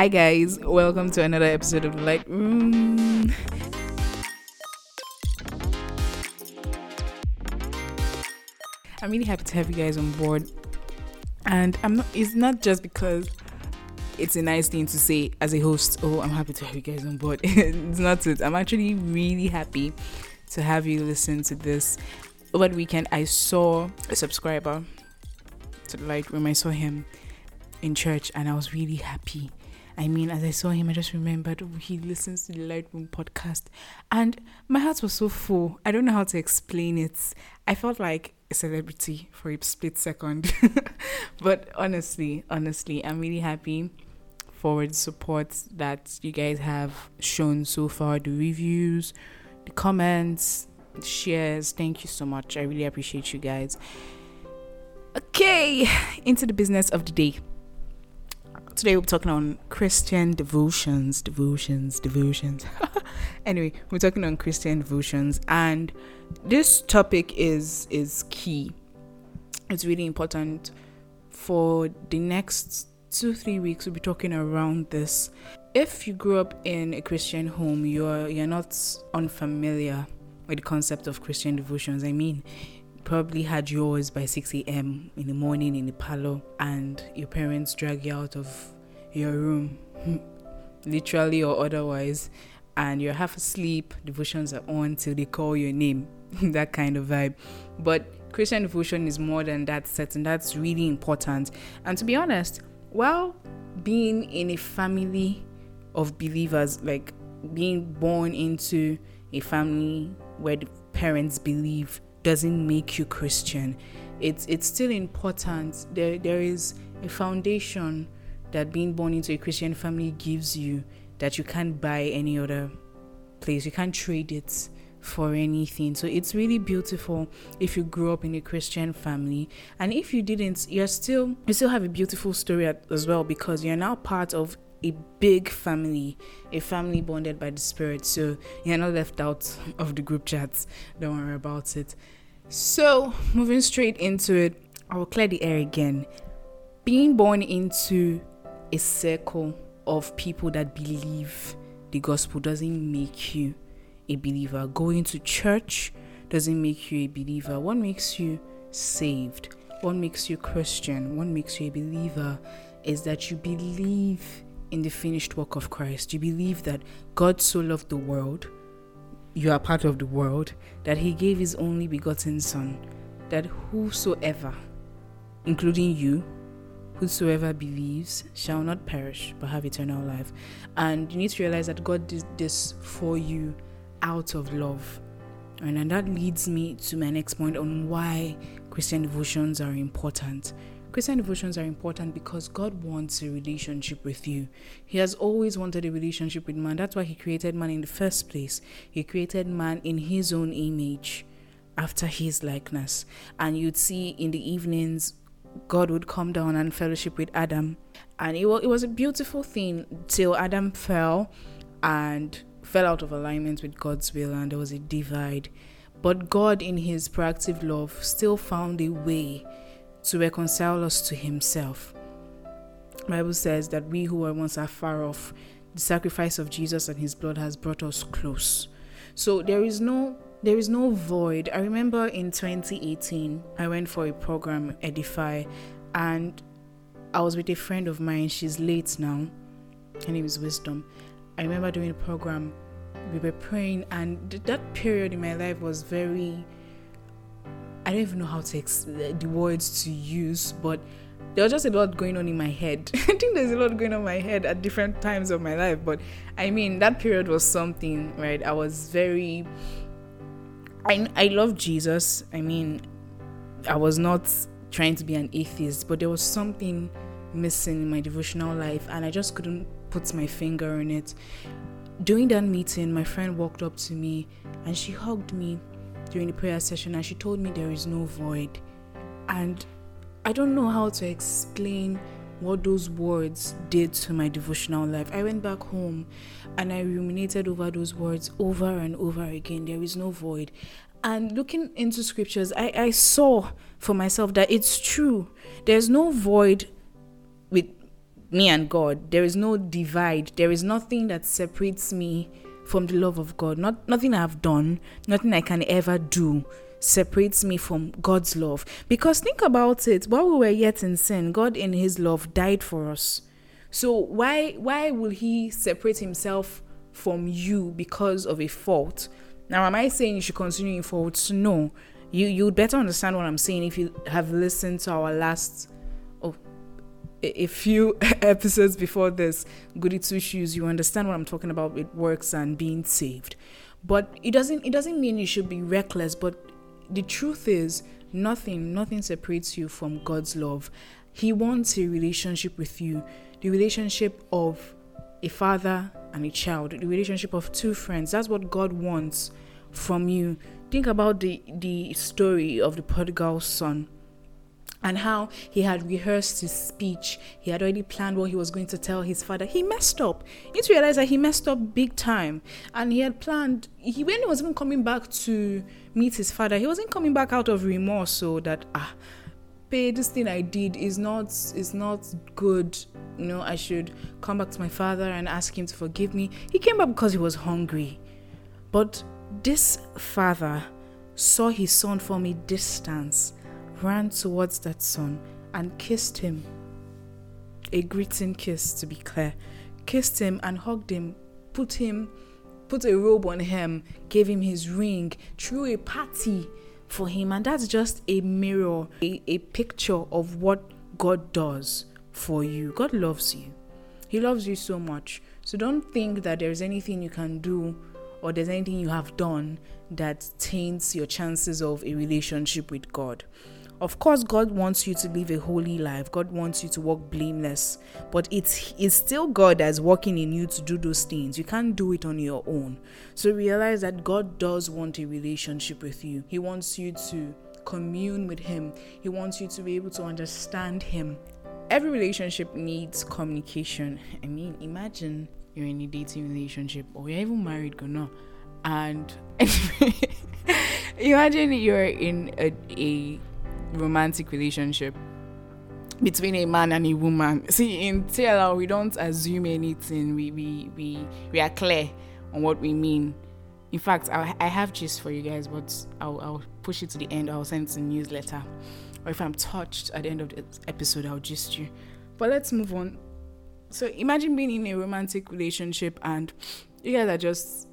Hi, guys, welcome to another episode of the Light Room. I'm really happy to have you guys on board, and I'm not. It's not just because it's a nice thing to say as a host. Oh, I'm happy to have you guys on board. it's not it. I'm actually really happy to have you listen to this. Over the weekend, I saw a subscriber to the Light Room. I saw him in church, and I was really happy I mean, as I saw him, I just remembered oh, he listens to the Lightroom podcast, and my heart was so full. I don't know how to explain it. I felt like a celebrity for a split second, but honestly, honestly, I'm really happy for the support that you guys have shown so far. The reviews, the comments, the shares. Thank you so much. I really appreciate you guys. Okay, into the business of the day today we're talking on Christian devotions, devotions, devotions. anyway, we're talking on Christian devotions, and this topic is is key. It's really important for the next two three weeks. We'll be talking around this. If you grew up in a Christian home, you're you're not unfamiliar with the concept of Christian devotions. I mean, probably had yours by 6 a.m. in the morning in the parlor, and your parents drag you out of your room, hmm, literally or otherwise, and you're half asleep, devotions are on till they call your name, that kind of vibe. But Christian devotion is more than that setting, that's really important. And to be honest, while being in a family of believers, like being born into a family where the parents believe doesn't make you Christian. It's it's still important. There there is a foundation that being born into a Christian family gives you that you can't buy any other place. You can't trade it for anything. So it's really beautiful if you grew up in a Christian family. And if you didn't, you're still you still have a beautiful story as well because you're now part of a big family, a family bonded by the Spirit. So you're not left out of the group chats. Don't worry about it. So, moving straight into it, I will clear the air again. Being born into a circle of people that believe the gospel doesn't make you a believer. Going to church doesn't make you a believer. What makes you saved? What makes you Christian? What makes you a believer is that you believe in the finished work of Christ. You believe that God so loved the world, you are part of the world, that He gave His only begotten Son, that whosoever, including you, whosoever believes shall not perish but have eternal life. And you need to realize that God did this for you out of love. And, and that leads me to my next point on why Christian devotions are important. Christian devotions are important because God wants a relationship with you. He has always wanted a relationship with man. That's why He created man in the first place. He created man in His own image, after His likeness. And you'd see in the evenings, God would come down and fellowship with Adam. And it was, it was a beautiful thing till Adam fell and fell out of alignment with God's will, and there was a divide. But God, in His proactive love, still found a way to reconcile us to himself. Bible says that we who were once afar off, the sacrifice of Jesus and his blood has brought us close. So there is no there is no void. I remember in 2018 I went for a program Edify and I was with a friend of mine. She's late now. Her name is Wisdom. I remember doing a program. We were praying, and that period in my life was very I don't even know how to ex- eh, the words to use, but there was just a lot going on in my head. I think there's a lot going on in my head at different times of my life, but I mean that period was something, right? I was very I I love Jesus. I mean, I was not trying to be an atheist, but there was something missing in my devotional life and I just couldn't put my finger on it. During that meeting, my friend walked up to me and she hugged me during the prayer session and she told me there is no void. And I don't know how to explain what those words did to my devotional life. I went back home and I ruminated over those words over and over again. There is no void. And looking into scriptures, I, I saw for myself that it's true. There's no void with me and God. There is no divide. There is nothing that separates me from the love of God. Not nothing I've done, nothing I can ever do separates me from God's love. Because think about it, while we were yet in sin, God in his love died for us. So why why will he separate himself from you because of a fault? Now am I saying you should continue in faults? No. You you'd better understand what I'm saying if you have listened to our last a few episodes before this goody two shoes you understand what i'm talking about with works and being saved but it doesn't it doesn't mean you should be reckless but the truth is, nothing, nothing separates you from God's love. He wants a relationship with you, the relationship of a father and a child, the relationship of two friends. That's what God wants from you. Think about the the story of the prodigal son and how he had rehearsed his speech. He had already planned what he was going to tell his father. He messed up. You need to realize that he messed up big time. And he had planned, he when he was even coming back to meet his father, he wasn't coming back out of remorse so that ah pay this thing I did is not is not good. You know, I should come back to my father and ask him to forgive me. He came back because he was hungry. But this father saw his son from a distance ran towards that son and kissed him. A greeting kiss, to be clear. Kissed him and hugged him, put him, put a robe on him, gave him his ring, threw a party for him. And that's just a mirror, a, a picture of what God does for you. God loves you. He loves you so much. So don't think that there's anything you can do or there's anything you have done that taints your chances of a relationship with God. Of course, God wants you to live a holy life. God wants you to walk blameless. But it's, it's still God that's working in you to do those things. You can't do it on your own. So realize that God does want a relationship with you. He wants you to commune with Him, He wants you to be able to understand Him. Every relationship needs communication. I mean, imagine you're in a dating relationship or you're even married, go no. And imagine you're in a, a romantic relationship between a man and a woman. See, in TLR, we don't assume anything. We we we we are clear on what we mean. In fact, I, I have gist for you guys, but I'll, I'll push it to the end. I'll send it to newsletter, or if I'm touched at the end of the episode, I'll gist you. But let's move on. So imagine being in a romantic relationship and you guys are just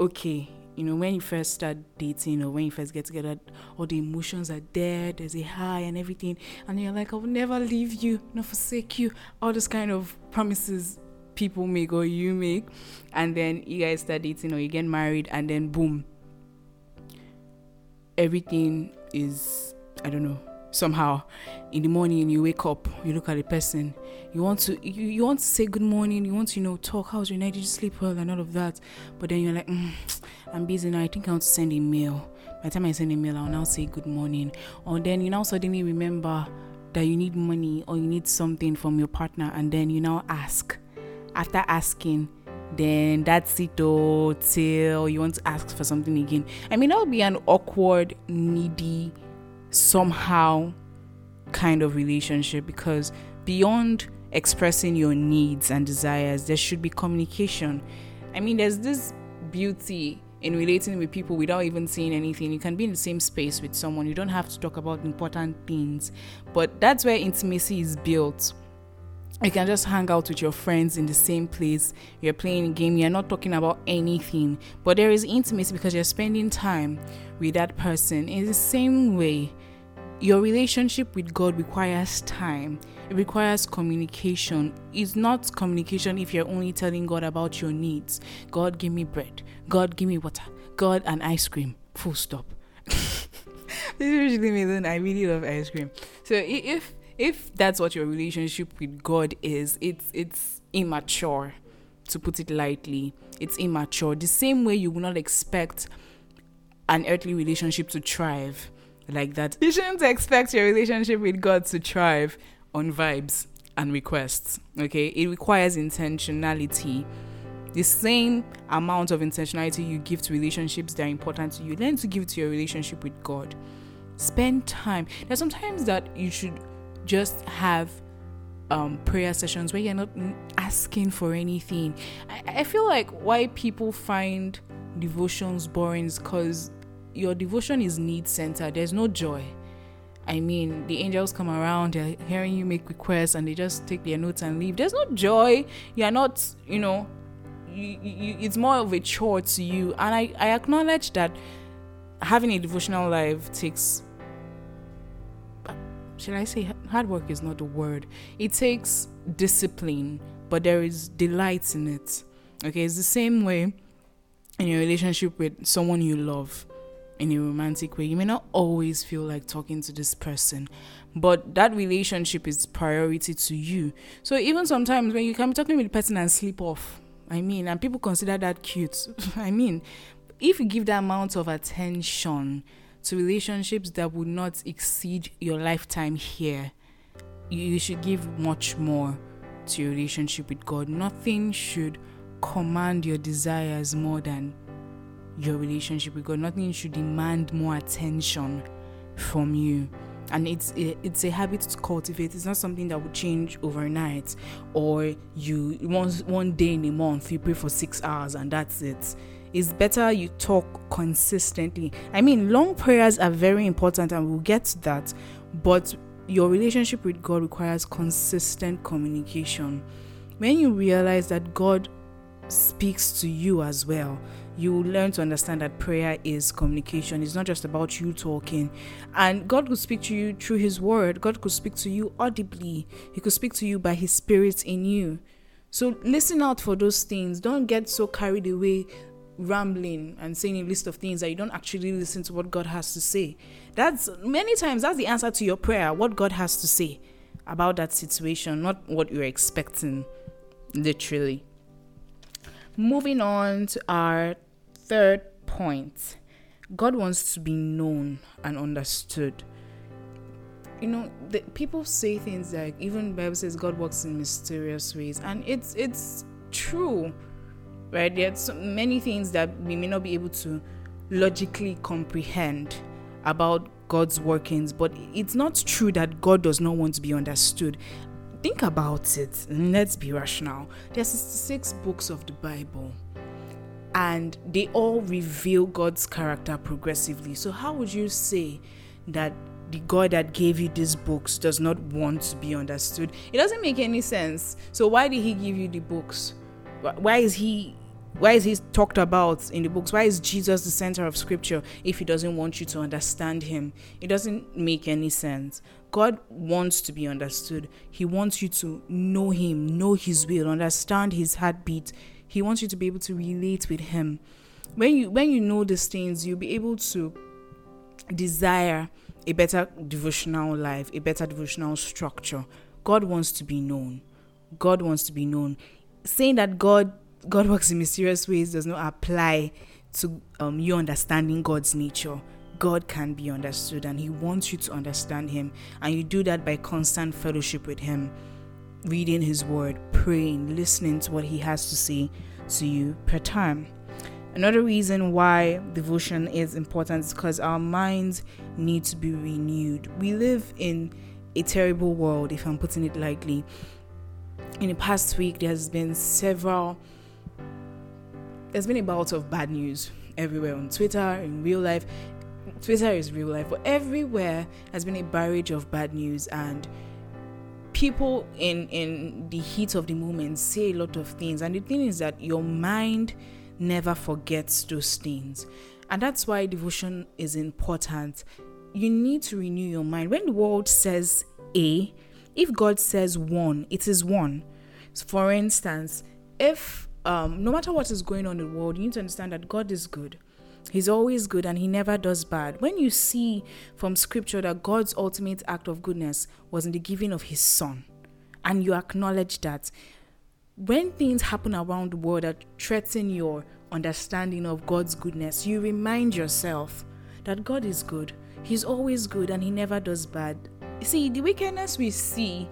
okay you know, when you first start dating or when you first get together, all the emotions are there, there's a high and everything, and you're like, I will never leave you, not forsake you, all those kind of promises people make or you make, and then you guys start dating or you get married, and then boom, everything is, I don't know, somehow in the morning you wake up you look at the person you want to you, you want to say good morning you want to you know talk how's your night? Did you sleep well? and all of that. But then you're like mm, i'm busy now. I think i want to send a mail. By the time i send a mail i'll now say good morning. Or then you now suddenly remember that you need money or you need something from your partner and then you now ask. After asking then that's it oh till you want to ask for something again. I mean that would be an awkward needy somehow kind of relationship because beyond expressing your needs and desires, there should be communication. I mean, there's this beauty in relating with people without even saying anything. You can be in the same space with someone, you don't have to talk about important things, but that's where intimacy is built. You can just hang out with your friends in the same place. You're playing a game, you're not talking about anything, but there is intimacy because you're spending time with that person. In the same way, your relationship with God requires time. It requires communication. It's not communication if you're only telling God about your needs. God, give me bread. God, give me water. God, and ice cream. Full stop. this is usually means I really love ice cream. So if if that's what your relationship with God is, it's it's immature, to put it lightly. It's immature. The same way you will not expect an earthly relationship to thrive like that. You shouldn't expect your relationship with God to thrive on vibes and requests. Okay, it requires intentionality. The same amount of intentionality you give to relationships that are important to you, learn to give to your relationship with God. Spend time. There's sometimes that you should just have um, prayer sessions where you're not asking for anything. I, I feel like why people find devotions boring is because your devotion is need centered. There's no joy. I mean, the angels come around, they're hearing you make requests, and they just take their notes and leave. There's no joy. You're not, you know, you, you, it's more of a chore to you. And I, I acknowledge that having a devotional life takes should I say hard work is not the word. It takes discipline, but there is delight in it. Okay, it's the same way in your relationship with someone you love in a romantic way. You may not always feel like talking to this person, but that relationship is priority to you. So even sometimes when you come talking with the person and sleep off, I mean, and people consider that cute. I mean, if you give that amount of attention to relationships that would not exceed your lifetime here, you should give much more to your relationship with God. Nothing should command your desires more than your relationship with God. Nothing should demand more attention from you. And it's it's a habit to cultivate. It's not something that will change overnight, or you once one day in a month you pray for six hours and that's it it's better you talk consistently. I mean, long prayers are very important and we'll get to that, but your relationship with God requires consistent communication. When you realize that God speaks to you as well, you learn to understand that prayer is communication. It's not just about you talking. And God could speak to you through His Word, God could speak to you audibly, He could speak to you by His Spirit in you. So listen out for those things. Don't get so carried away rambling and saying a list of things that you don't actually listen to what God has to say. That's many times that's the answer to your prayer, what God has to say about that situation, not what you're expecting, literally. Moving on to our third point God wants to be known and understood. You know, the, people say things like even Bible says God works in mysterious ways, and it's it's true right? There's so many things that we may not be able to logically comprehend about God's workings, but it's not true that God does not want to be understood. Think about it. Let's be rational. There's 66 books of the Bible, and they all reveal God's character progressively. So, how would you say that the God that gave you these books does not want to be understood? It doesn't make any sense. So, why did He give you the books? Why is He why is he talked about in the books? Why is Jesus the center of scripture if he doesn't want you to understand him? It doesn't make any sense. God wants to be understood. He wants you to know him, know his will, understand his heartbeat. He wants you to be able to relate with him. When you when you know these things, you'll be able to desire a better devotional life, a better devotional structure. God wants to be known. God wants to be known. Saying that God God works in mysterious ways does not apply to um, you understanding God's nature. God can be understood and He wants you to understand Him. And you do that by constant fellowship with Him, reading His Word, praying, listening to what He has to say to you per time. Another reason why devotion is important is because our minds need to be renewed. We live in a terrible world, if I'm putting it lightly. In the past week, there's been several there's been a bout of bad news everywhere on Twitter, in real life. Twitter is real life, but everywhere has been a barrage of bad news and people in in the heat of the moment say a lot of things and the thing is that your mind never forgets those things and that's why devotion is important. You need to renew your mind. When the world says a if god says one it is one. So for instance if um, no matter what is going on in the world, you need to understand that God is good. He's always good and he never does bad. When you see from scripture that God's ultimate act of goodness was in the giving of his son, and you acknowledge that, when things happen around the world that threaten your understanding of God's goodness, you remind yourself that God is good. He's always good and he never does bad. See, the wickedness we see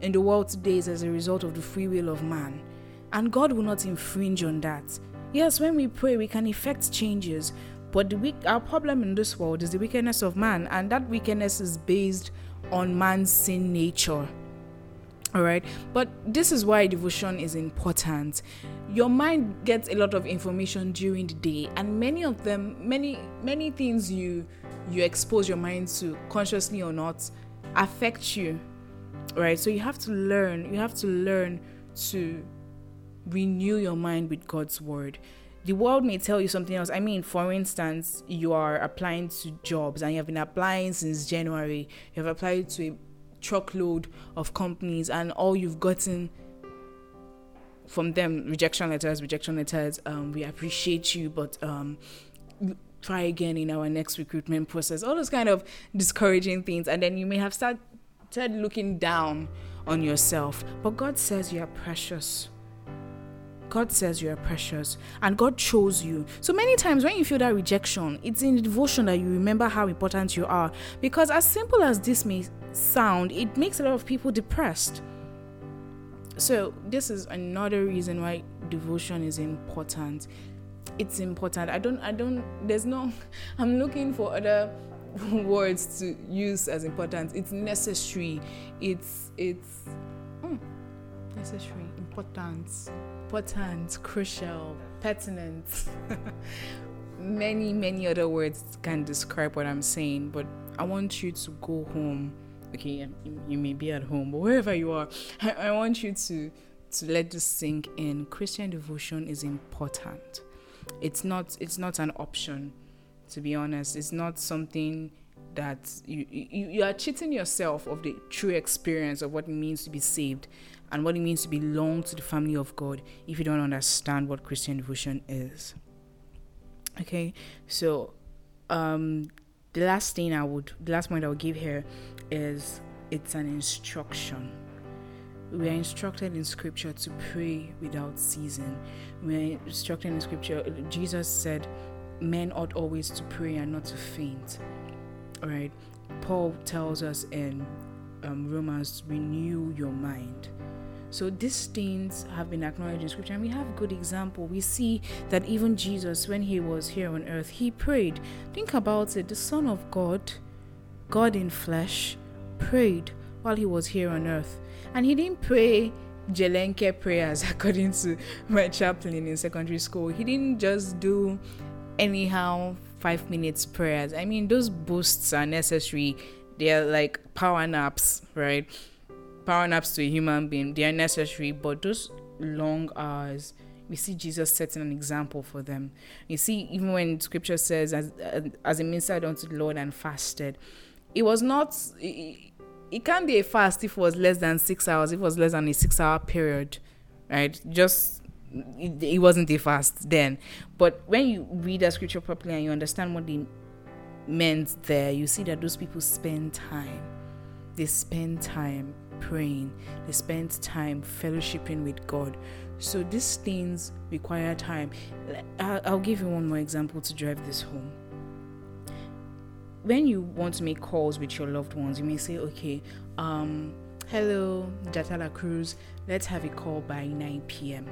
in the world today is as a result of the free will of man and God will not infringe on that. Yes, when we pray, we can effect changes, but weak, our problem in this world is the wickedness of man, and that wickedness is based on man's sin nature. all right? But this is why devotion is important. Your mind gets a lot of information during the day and many of them many many things you you expose your mind to consciously or not affect you. Right? So you have to learn you have to learn to renew your mind with god's word the world may tell you something else. I mean, for instance, you are applying to jobs and you have been applying since January. You have applied to a truckload of companies, and all you've gotten from them rejection letters, rejection letters. Um, we appreciate you, but um, try again in our next recruitment process. All those kind of discouraging things, and then you may have started looking down on yourself. But God says you are precious. God says you are precious and God chose you. So many times when you feel that rejection, it's in devotion that you remember how important you are. Because as simple as this may sound, it makes a lot of people depressed. So this is another reason why devotion is important. It's important. I don't I don't there's no I'm looking for other words to use as important. It's necessary. It's it's mm, necessary, important important, crucial, pertinent. many, many other words can describe what I'm saying, but I want you to go home. Okay, you may be at home, but wherever you are, I want you to to let this sink in. Christian devotion is important. It's not it's not an option, to be honest. It's not something that you, you you are cheating yourself of the true experience of what it means to be saved and what it means to belong to the family of God if you don't understand what Christian devotion is. Okay, so um, the last thing I would, the last point I would give here is it's an instruction. We are instructed in scripture to pray without ceasing. We are instructed in scripture, Jesus said, men ought always to pray and not to faint. All right, Paul tells us in um, Romans, renew your mind. So these things have been acknowledged in scripture, and we have good example. We see that even Jesus, when he was here on earth, he prayed. Think about it: the Son of God, God in flesh, prayed while he was here on earth, and he didn't pray Jelenke prayers according to my chaplain in secondary school. He didn't just do anyhow five minutes prayers. I mean, those boosts are necessary. They're like power naps, right? Power naps to a human being, they are necessary, but those long hours, we see Jesus setting an example for them. You see, even when scripture says, as, uh, as a ministered unto the Lord and fasted, it was not, it, it can't be a fast if it was less than six hours, if it was less than a six hour period, right? Just, it, it wasn't a fast then. But when you read that scripture properly and you understand what it meant there, you see that those people spend time. They spend time praying, they spend time fellowshipping with God. So these things require time. I'll give you one more example to drive this home. When you want to make calls with your loved ones, you may say, okay, um, hello, Jatala Cruz, let's have a call by 9 p.m.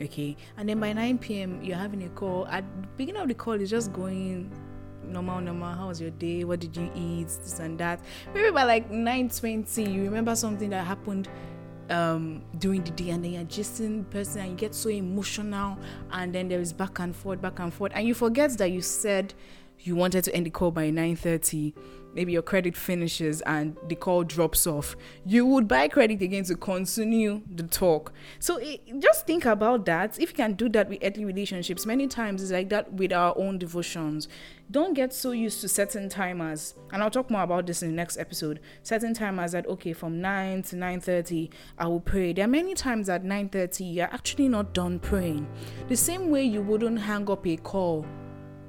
Okay, and then by 9 p.m., you're having a call. At the beginning of the call, it's just going normal, normal. How was your day? What did you eat? This and that. Maybe by like 9:20, you remember something that happened um during the day and then you're just in person and you get so emotional and then there is back and forth back and forth and you forget that you said you wanted to end the call by 9:30 maybe your credit finishes and the call drops off you would buy credit again to continue the talk. So it, just think about that. If you can do that with earthly relationships many times it's like that with our own devotions. Don't get so used to certain timers and i'll talk more about this in the next episode certain timers that okay from 9 to 9.30 i will pray. There are many times at 9.30 you're actually not done praying. The same way you wouldn't hang up a call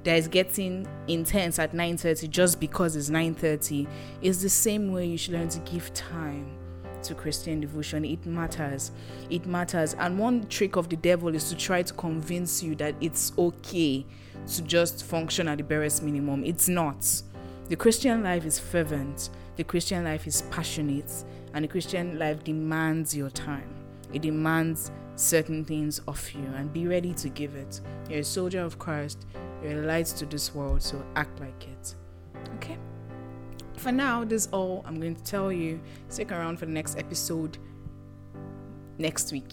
that is getting intense at 9:30 just because it's 9:30 is the same way you should learn to give time to Christian devotion. It matters. It matters. And one trick of the devil is to try to convince you that it's okay to just function at the barest minimum. It's not. The Christian life is fervent. The Christian life is passionate. And the Christian life demands your time. It demands certain things of you and be ready to give it. You're a soldier of Christ. You're a light to this world, so act like it. Okay? For now, this is all I'm going to tell you. Stick around for the next episode. next week.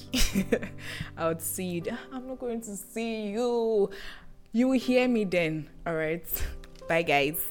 I would see you. Ah, I'm not going to see you. You will hear me then. All right. Bye, guys.